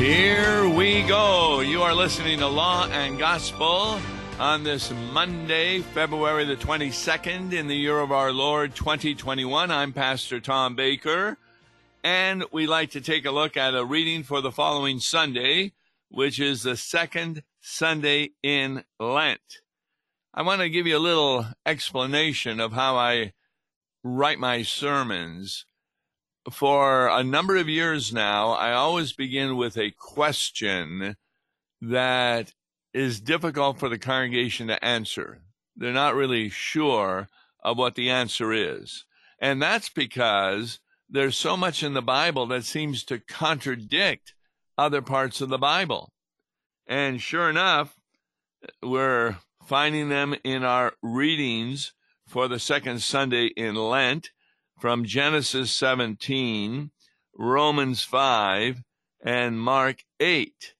Here we go. You are listening to Law and Gospel on this Monday, February the 22nd, in the year of our Lord 2021. I'm Pastor Tom Baker, and we like to take a look at a reading for the following Sunday, which is the second Sunday in Lent. I want to give you a little explanation of how I write my sermons for a number of years now, I always begin with a question that is difficult for the congregation to answer. They're not really sure of what the answer is. And that's because there's so much in the Bible that seems to contradict other parts of the Bible. And sure enough, we're finding them in our readings for the second Sunday in Lent from Genesis 17, Romans 5, and Mark 8.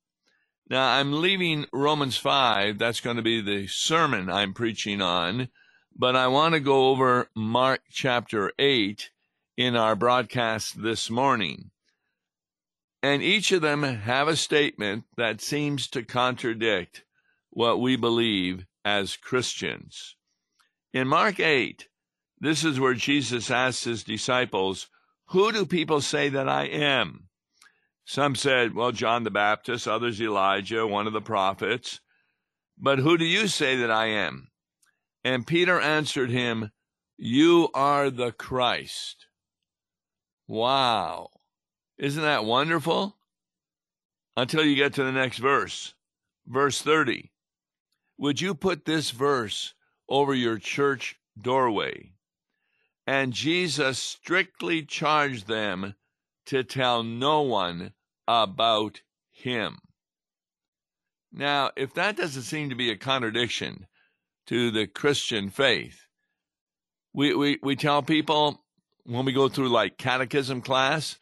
Now, I'm leaving Romans 5. That's going to be the sermon I'm preaching on. But I want to go over Mark chapter 8 in our broadcast this morning. And each of them have a statement that seems to contradict what we believe as Christians. In Mark 8, this is where Jesus asks his disciples, Who do people say that I am? Some said, Well, John the Baptist, others Elijah, one of the prophets. But who do you say that I am? And Peter answered him, You are the Christ. Wow. Isn't that wonderful? Until you get to the next verse, verse 30. Would you put this verse over your church doorway? And Jesus strictly charged them to tell no one about him. Now, if that doesn't seem to be a contradiction to the Christian faith, we, we, we tell people when we go through like catechism class,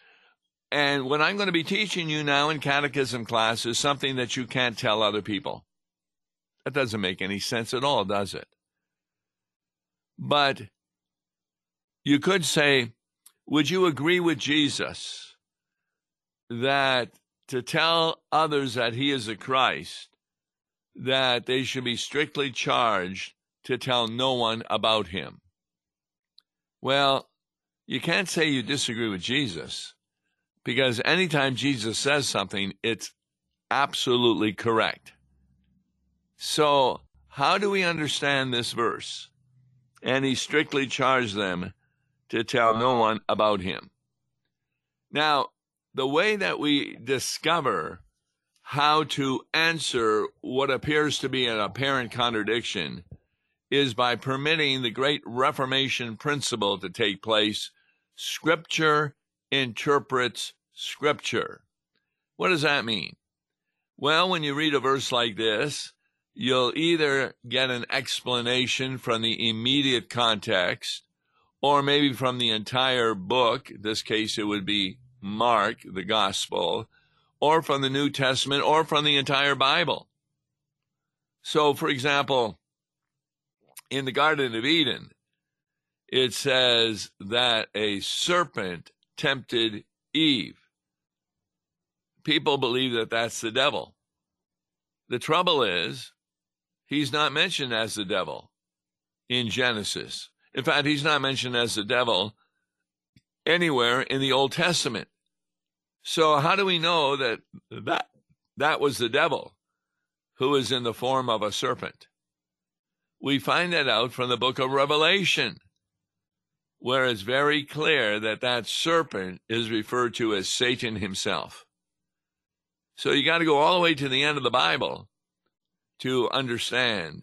and what I'm going to be teaching you now in catechism class is something that you can't tell other people. That doesn't make any sense at all, does it? But you could say, Would you agree with Jesus that to tell others that he is a Christ, that they should be strictly charged to tell no one about him? Well, you can't say you disagree with Jesus because anytime Jesus says something, it's absolutely correct. So, how do we understand this verse? And he strictly charged them to tell no one about him. Now, the way that we discover how to answer what appears to be an apparent contradiction is by permitting the great Reformation principle to take place. Scripture interprets Scripture. What does that mean? Well, when you read a verse like this, you'll either get an explanation from the immediate context or maybe from the entire book. In this case, it would be Mark, the Gospel, or from the New Testament, or from the entire Bible. So, for example, in the Garden of Eden, it says that a serpent tempted Eve. People believe that that's the devil. The trouble is, he's not mentioned as the devil in Genesis. In fact, he's not mentioned as the devil anywhere in the Old Testament. So how do we know that that, that was the devil who is in the form of a serpent? We find that out from the book of Revelation, where it's very clear that that serpent is referred to as Satan himself. So you got to go all the way to the end of the Bible to understand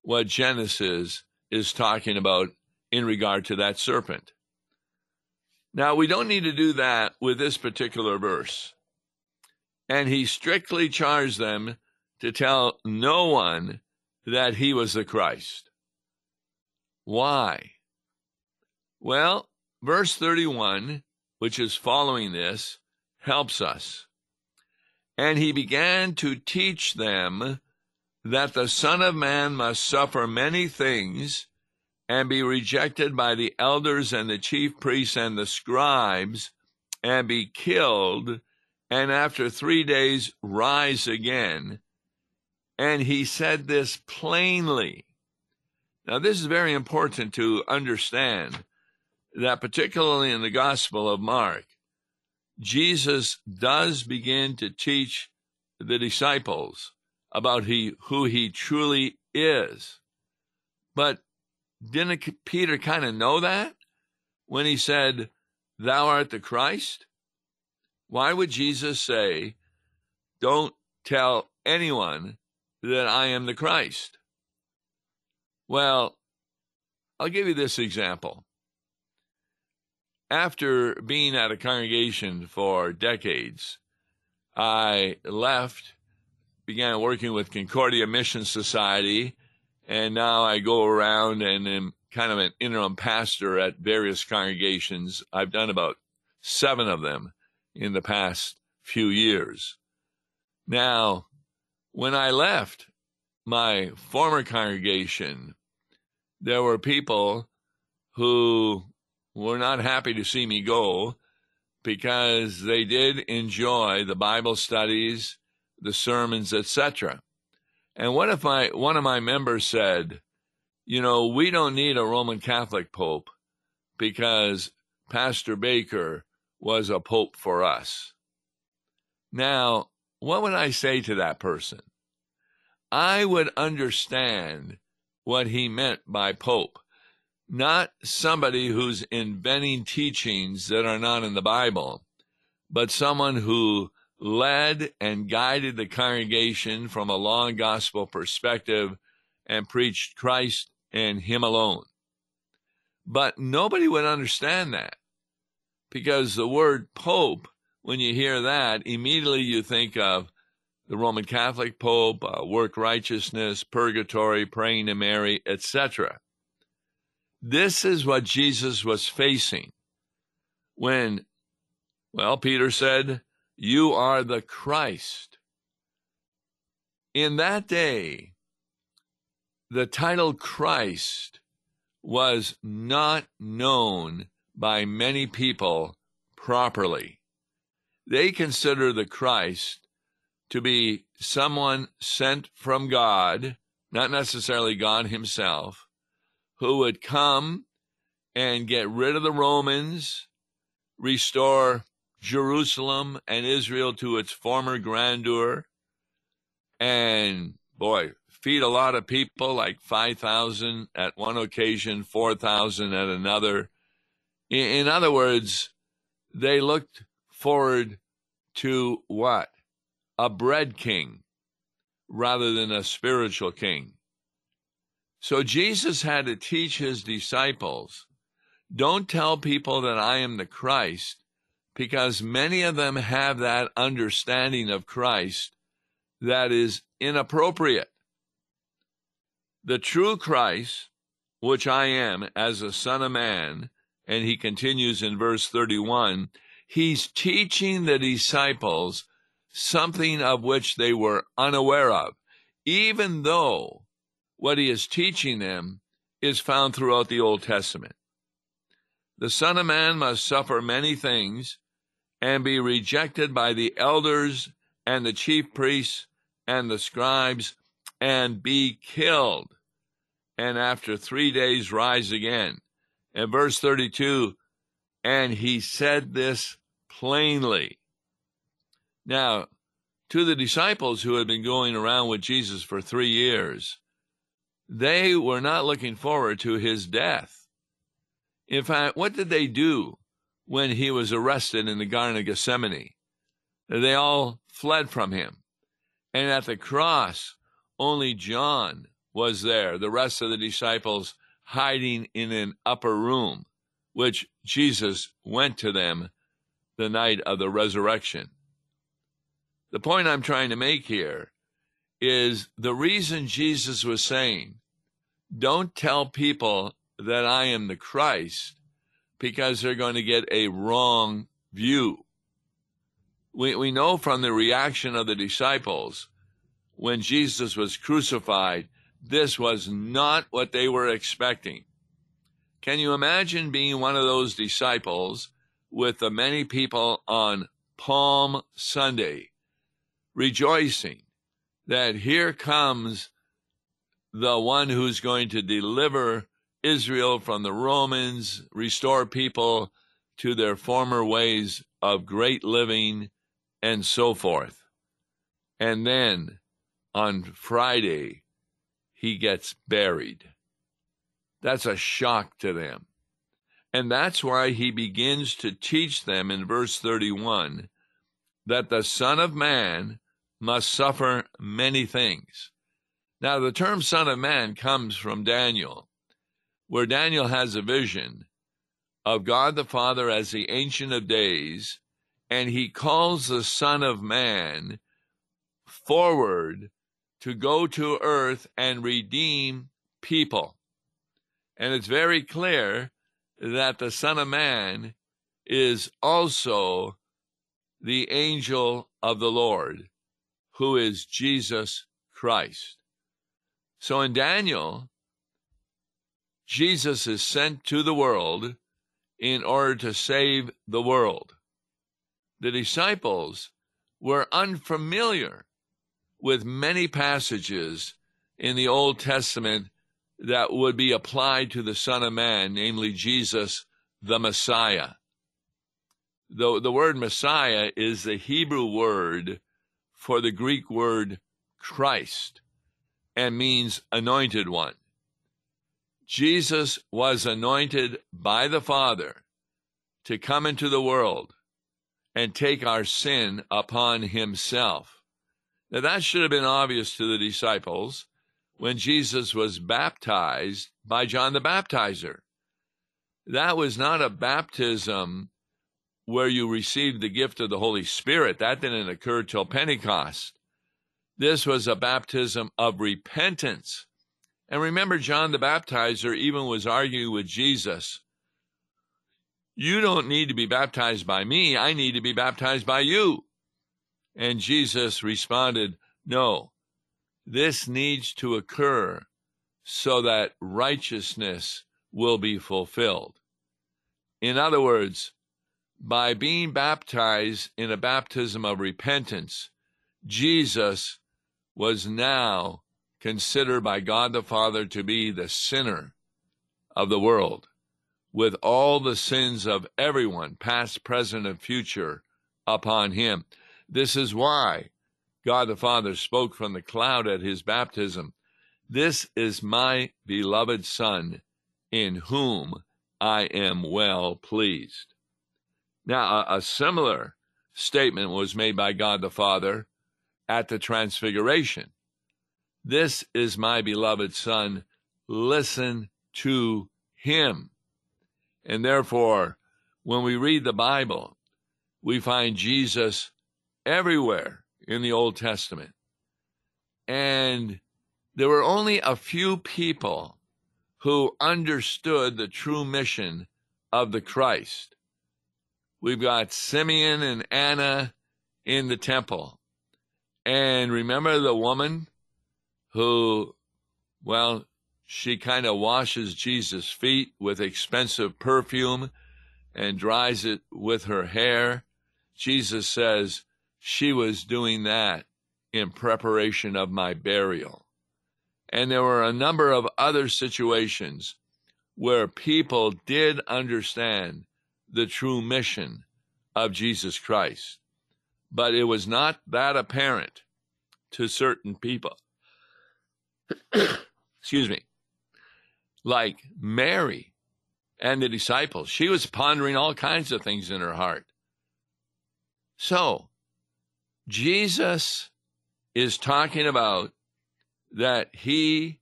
what Genesis is talking about in regard to that serpent. Now, we don't need to do that with this particular verse. And he strictly charged them to tell no one that he was the Christ. Why? Well, verse 31, which is following this, helps us. And he began to teach them that the Son of Man must suffer many things and be rejected by the elders and the chief priests and the scribes and be killed and after three days rise again. And he said this plainly. Now, this is very important to understand that, particularly in the Gospel of Mark, Jesus does begin to teach the disciples about he, who he truly is. But didn't Peter kind of know that when he said, Thou art the Christ? Why would Jesus say, Don't tell anyone that I am the Christ? Well, I'll give you this example. After being at a congregation for decades, I left, began working with Concordia Mission Society, and now I go around and am kind of an interim pastor at various congregations. I've done about seven of them in the past few years. Now, when I left my former congregation, there were people who were not happy to see me go because they did enjoy the Bible studies, the sermons, etc. And what if my one of my members said, you know, we don't need a Roman Catholic pope because Pastor Baker was a pope for us. Now, what would I say to that person? I would understand what he meant by pope, not somebody who's inventing teachings that are not in the Bible, but someone who led and guided the congregation from a law gospel perspective and preached Christ and Him alone. But nobody would understand that because the word Pope, when you hear that, immediately you think of the Roman Catholic Pope, uh, work righteousness, purgatory, praying to Mary, etc. This is what Jesus was facing when, well, Peter said, You are the Christ. In that day, the title Christ was not known by many people properly. They consider the Christ to be someone sent from God, not necessarily God Himself, who would come and get rid of the Romans, restore Jerusalem and Israel to its former grandeur, and boy, feed a lot of people, like 5,000 at one occasion, 4,000 at another. In, other words, they looked forward to what? A bread king rather than a spiritual king. So Jesus had to teach his disciples don't tell people that I am the Christ, because many of them have that understanding of Christ that is inappropriate. The true Christ, which I am as a Son of Man, and he continues in verse 31 he's teaching the disciples something of which they were unaware of, even though what he is teaching them is found throughout the Old Testament. The Son of Man must suffer many things and be rejected by the elders and the chief priests and the scribes and be killed, and after three days rise again. And verse 32 and he said this plainly. Now, to the disciples who had been going around with Jesus for three years, they were not looking forward to his death. In fact, what did they do when he was arrested in the Garden of Gethsemane? They all fled from him. And at the cross, only John was there. The rest of the disciples hiding in an upper room, which Jesus went to them the night of the resurrection. The point I'm trying to make here is the reason Jesus was saying, don't tell people that I am the Christ because they're going to get a wrong view. We, we know from the reaction of the disciples when Jesus was crucified this was not what they were expecting. Can you imagine being one of those disciples with the many people on Palm Sunday, rejoicing that here comes the one who's going to deliver Israel from the Romans, restore people to their former ways of great living, and so forth. And then on Friday, he gets buried. That's a shock to them. And that's why he begins to teach them in verse 31 that the Son of Man must suffer many things. Now, the term Son of Man comes from Daniel, where Daniel has a vision of God the Father as the Ancient of Days, and he calls the Son of Man forward to go to earth and redeem people. And it's very clear that the Son of Man is also the angel of the Lord, who is Jesus Christ. So in Daniel, Jesus is sent to the world in order to save the world. The disciples were unfamiliar with many passages in the Old Testament that would be applied to the Son of Man, namely Jesus, the Messiah. The, the word Messiah is the Hebrew word for the Greek word Christ and means anointed one. Jesus was anointed by the Father to come into the world and take our sin upon himself. Now, that should have been obvious to the disciples when Jesus was baptized by John the Baptizer. That was not a baptism where you received the gift of the Holy Spirit. That didn't occur till Pentecost. This was a baptism of repentance. And remember, John the Baptizer even was arguing with Jesus. You don't need to be baptized by me. I need to be baptized by you. And Jesus responded, No, this needs to occur so that righteousness will be fulfilled. In other words, by being baptized in a baptism of repentance, Jesus was now considered by God the Father to be the sinner of the world, with all the sins of everyone, past, present, and future, upon him. This is why God the Father spoke from the cloud at his baptism This is my beloved Son, in whom I am well pleased. Now, a, a similar statement was made by God the Father at the Transfiguration. This is my beloved Son, listen to him. And therefore, when we read the Bible, we find Jesus everywhere in the Old Testament. And there were only a few people who understood the true mission of the Christ. We've got Simeon and Anna in the temple. And remember the woman who, well, she kind of washes Jesus' feet with expensive perfume and dries it with her hair. Jesus says, she was doing that in preparation of my burial. And there were a number of other situations where people did understand the true mission of Jesus Christ, but it was not that apparent to certain people. Excuse me. Like Mary and the disciples, she was pondering all kinds of things in her heart. So, Jesus is talking about that he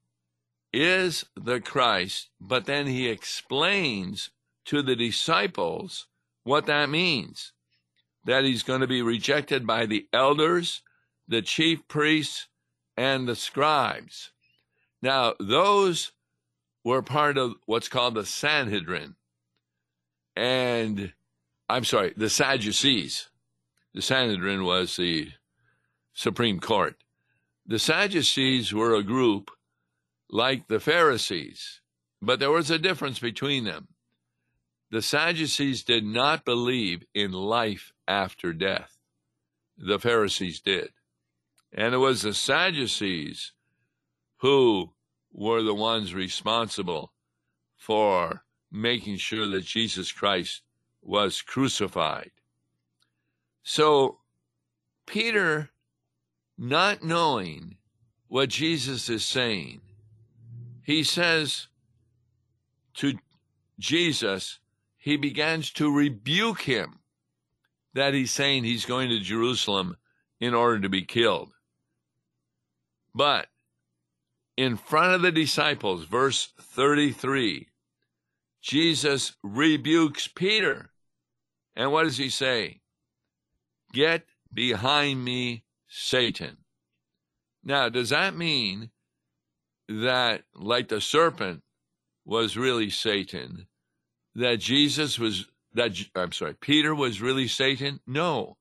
is the Christ, but then he explains to the disciples what that means that he's going to be rejected by the elders, the chief priests, and the scribes. Now, those were part of what's called the Sanhedrin. And I'm sorry, the Sadducees the Sanhedrin was the Supreme Court. The Sadducees were a group like the Pharisees, but there was a difference between them. The Sadducees did not believe in life after death. The Pharisees did. And it was the Sadducees who were the ones responsible for making sure that Jesus Christ was crucified. So, Peter, not knowing what Jesus is saying, he says to Jesus, he begins to rebuke him that he's saying he's going to Jerusalem in order to be killed. But in front of the disciples, verse 33, Jesus rebukes Peter. And what does he say? Get behind me, Satan. Now, does that mean that, like the serpent was really Satan, that Jesus was, that, I'm sorry, Peter was really Satan? No.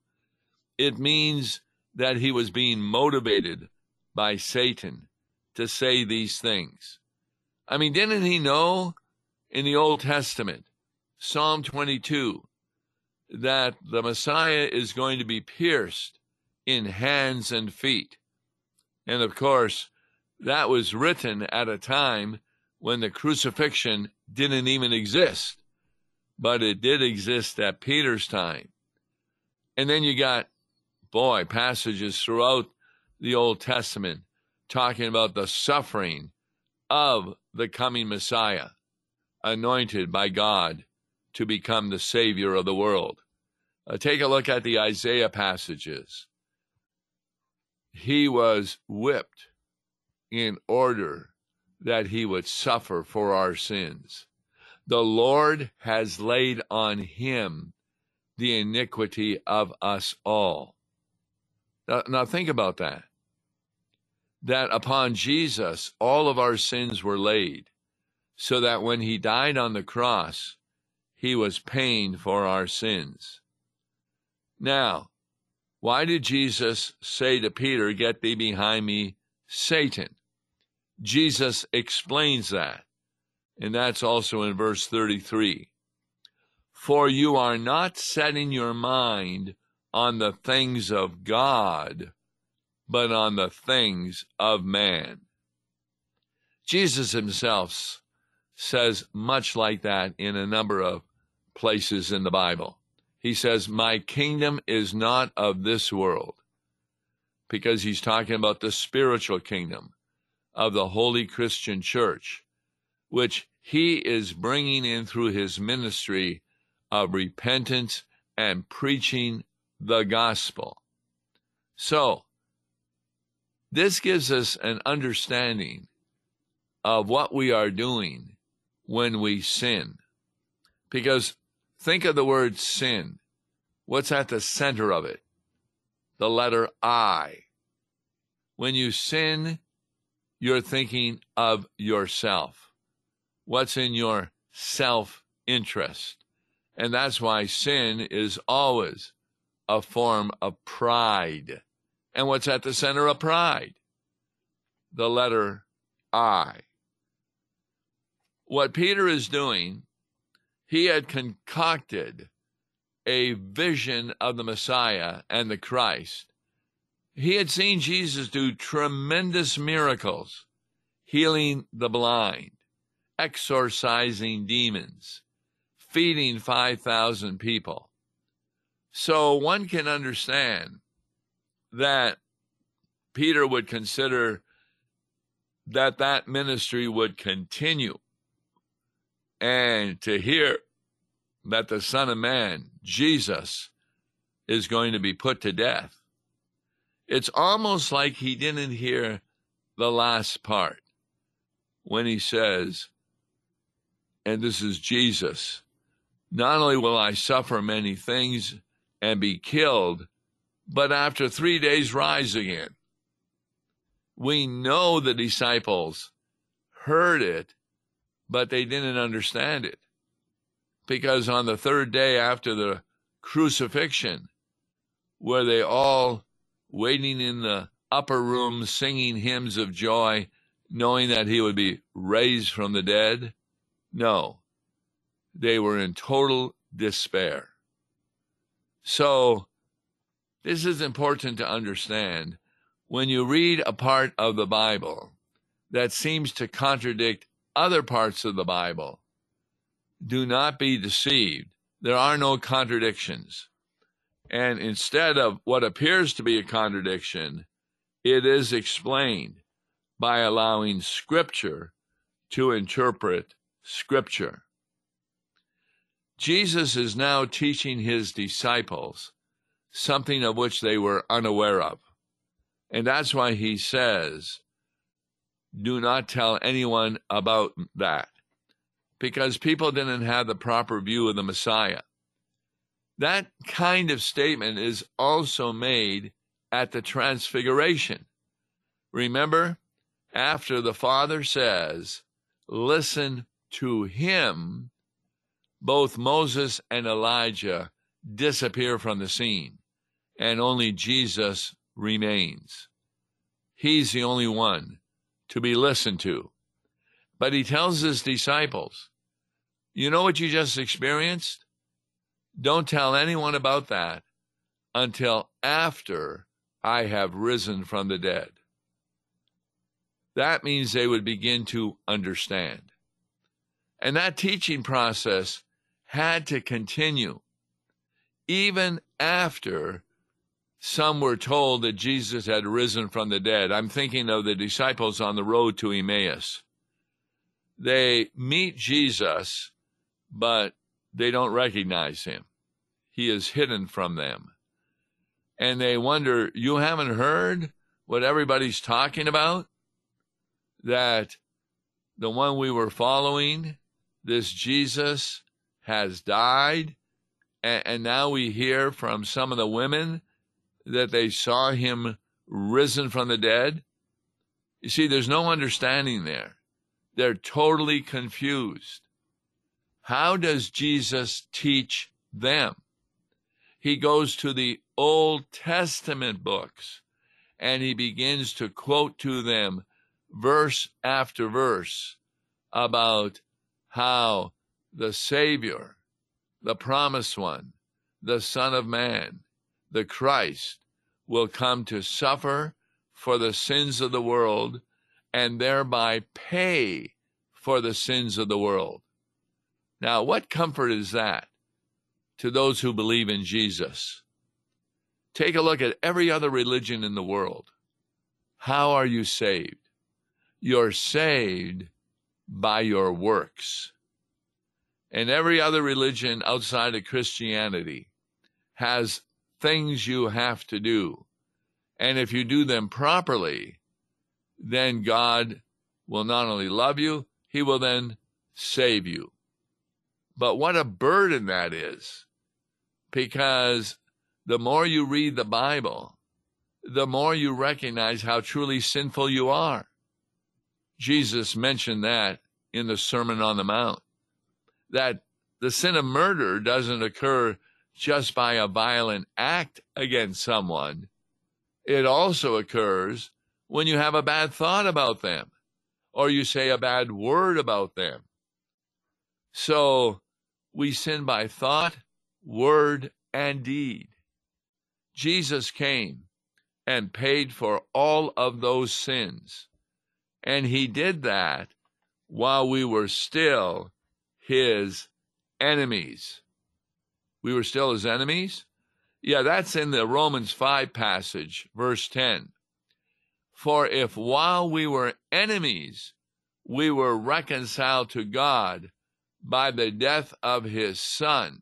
It means that he was being motivated by Satan to say these things. I mean, didn't he know in the Old Testament, Psalm 22, that the Messiah is going to be pierced in hands and feet? And of course, that was written at a time when the crucifixion didn't even exist, but it did exist at Peter's time. And then you got, boy, passages throughout the Old Testament talking about the suffering of the coming Messiah, anointed by God to become the Savior of the world. Uh, take a look at the Isaiah passages. He was whipped in order that he would suffer for our sins. The Lord has laid on him the iniquity of us all. Now, now think about that that upon Jesus all of our sins were laid, so that when he died on the cross, he was paying for our sins. Now, why did Jesus say to Peter, Get thee behind me, Satan? Jesus explains that, and that's also in verse 33. For you are not setting your mind on the things of God but on the things of man. Jesus himself says much like that in a number of places in the Bible. He says, My kingdom is not of this world, because he's talking about the spiritual kingdom of the Holy Christian Church, which he is bringing in through his ministry of repentance and preaching the gospel. So, this gives us an understanding of what we are doing when we sin. Because think of the word sin. What's at the center of it? The letter I. When you sin, you're thinking of yourself. What's in your self interest? And that's why sin is always a form of pride. And what's at the center of pride? The letter I. What Peter is doing, he had concocted a vision of the Messiah and the Christ. He had seen Jesus do tremendous miracles, healing the blind, exorcising demons, feeding 5,000 people. So one can understand that Peter would consider that that ministry would continue and to hear that the Son of Man, Jesus, is going to be put to death. It's almost like he didn't hear the last part when he says, and this is Jesus, not only will I suffer many things and be killed, but after three days rise again. We know the disciples heard it, but they didn't understand it. Because on the third day after the crucifixion, were they all waiting in the upper room singing hymns of joy, knowing that he would be raised from the dead? No. they were in total despair. So, this is important to understand. When you read a part of the Bible that seems to contradict other parts of the Bible, do not be deceived. There are no contradictions. And instead of what appears to be a contradiction, it is explained by allowing Scripture to interpret Scripture. Jesus is now teaching his disciples something of which they were unaware of. And that's why he says, do not tell anyone about that, because people didn't have the proper view of the Messiah. That kind of statement is also made at the Transfiguration. Remember, after the Father says, Listen to him, both Moses and Elijah disappear from the scene, and only Jesus remains. He's the only one to be listened to. But he tells his disciples, You know what you just experienced? Don't tell anyone about that until after I have risen from the dead. That means they would begin to understand. And that teaching process had to continue even after some were told that Jesus had risen from the dead. I'm thinking of the disciples on the road to Emmaus. They meet Jesus, but they don't recognize him. He is hidden from them. And they wonder, You haven't heard what everybody's talking about? That the one we were following, this Jesus, has died. And, now we hear from some of the women that they saw him risen from the dead. You see, there's no understanding there. They're totally confused. How does Jesus teach them? He goes to the Old Testament books and he begins to quote to them verse after verse about how the Savior, the promised one, the Son of Man, the Christ, will come to suffer for the sins of the world and thereby pay for the sins of the world. Now, what comfort is that to those who believe in Jesus? Take a look at every other religion in the world. How are you saved? You're saved by your works. And every other religion outside of Christianity has things you have to do. And if you do them properly, then God will not only love you, he will then save you. But what a burden that is. Because the more you read the Bible, the more you recognize how truly sinful you are. Jesus mentioned that in the Sermon on the Mount, that the sin of murder doesn't occur just by a violent act against someone. It also occurs when you have a bad thought about them or you say a bad word about them. So we sin by thought, word, and deed. Jesus came and paid for all of those sins. And he did that while we were still his enemies. We were still his enemies? Yeah, that's in the Romans 5 passage, verse 10. For if while we were enemies, we were reconciled to God by the death of his Son,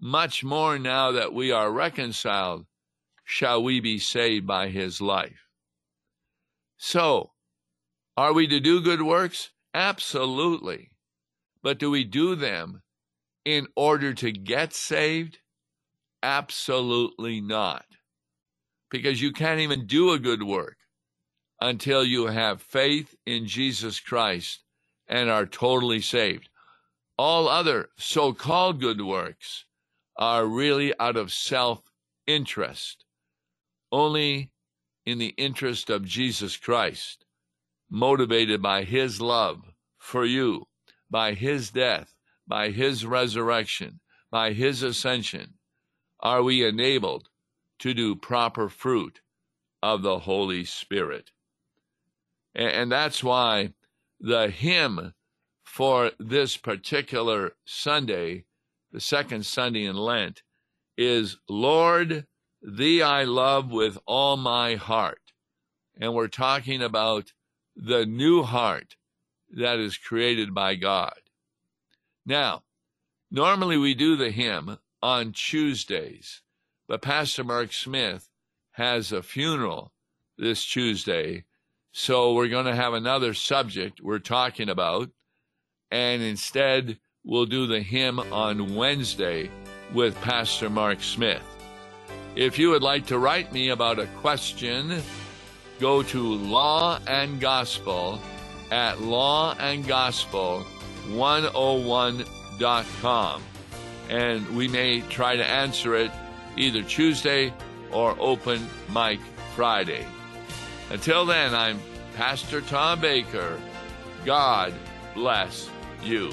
much more now that we are reconciled, shall we be saved by his life. So, are we to do good works? Absolutely. But do we do them in order to get saved? Absolutely not. Because you can't even do a good work until you have faith in Jesus Christ and are totally saved. All other so called good works are really out of self interest, only in the interest of Jesus Christ, motivated by his love for you, by his death, by his resurrection, by his ascension, are we enabled to do proper fruit of the Holy Spirit. And that's why the hymn for this particular Sunday, the second Sunday in Lent, is Lord, Thee I love with all my heart. And we're talking about the new heart that is created by God. Now, normally we do the hymn on Tuesdays, but Pastor Mark Smith has a funeral this Tuesday, so we're going to have another subject we're talking about, and instead we'll do the hymn on Wednesday with Pastor Mark Smith. If you would like to write me about a question, go to Law and Gospel at Law and Gospel. 101.com. And we may try to answer it either Tuesday or Open Mic Friday. Until then, I'm Pastor Tom Baker. God bless you.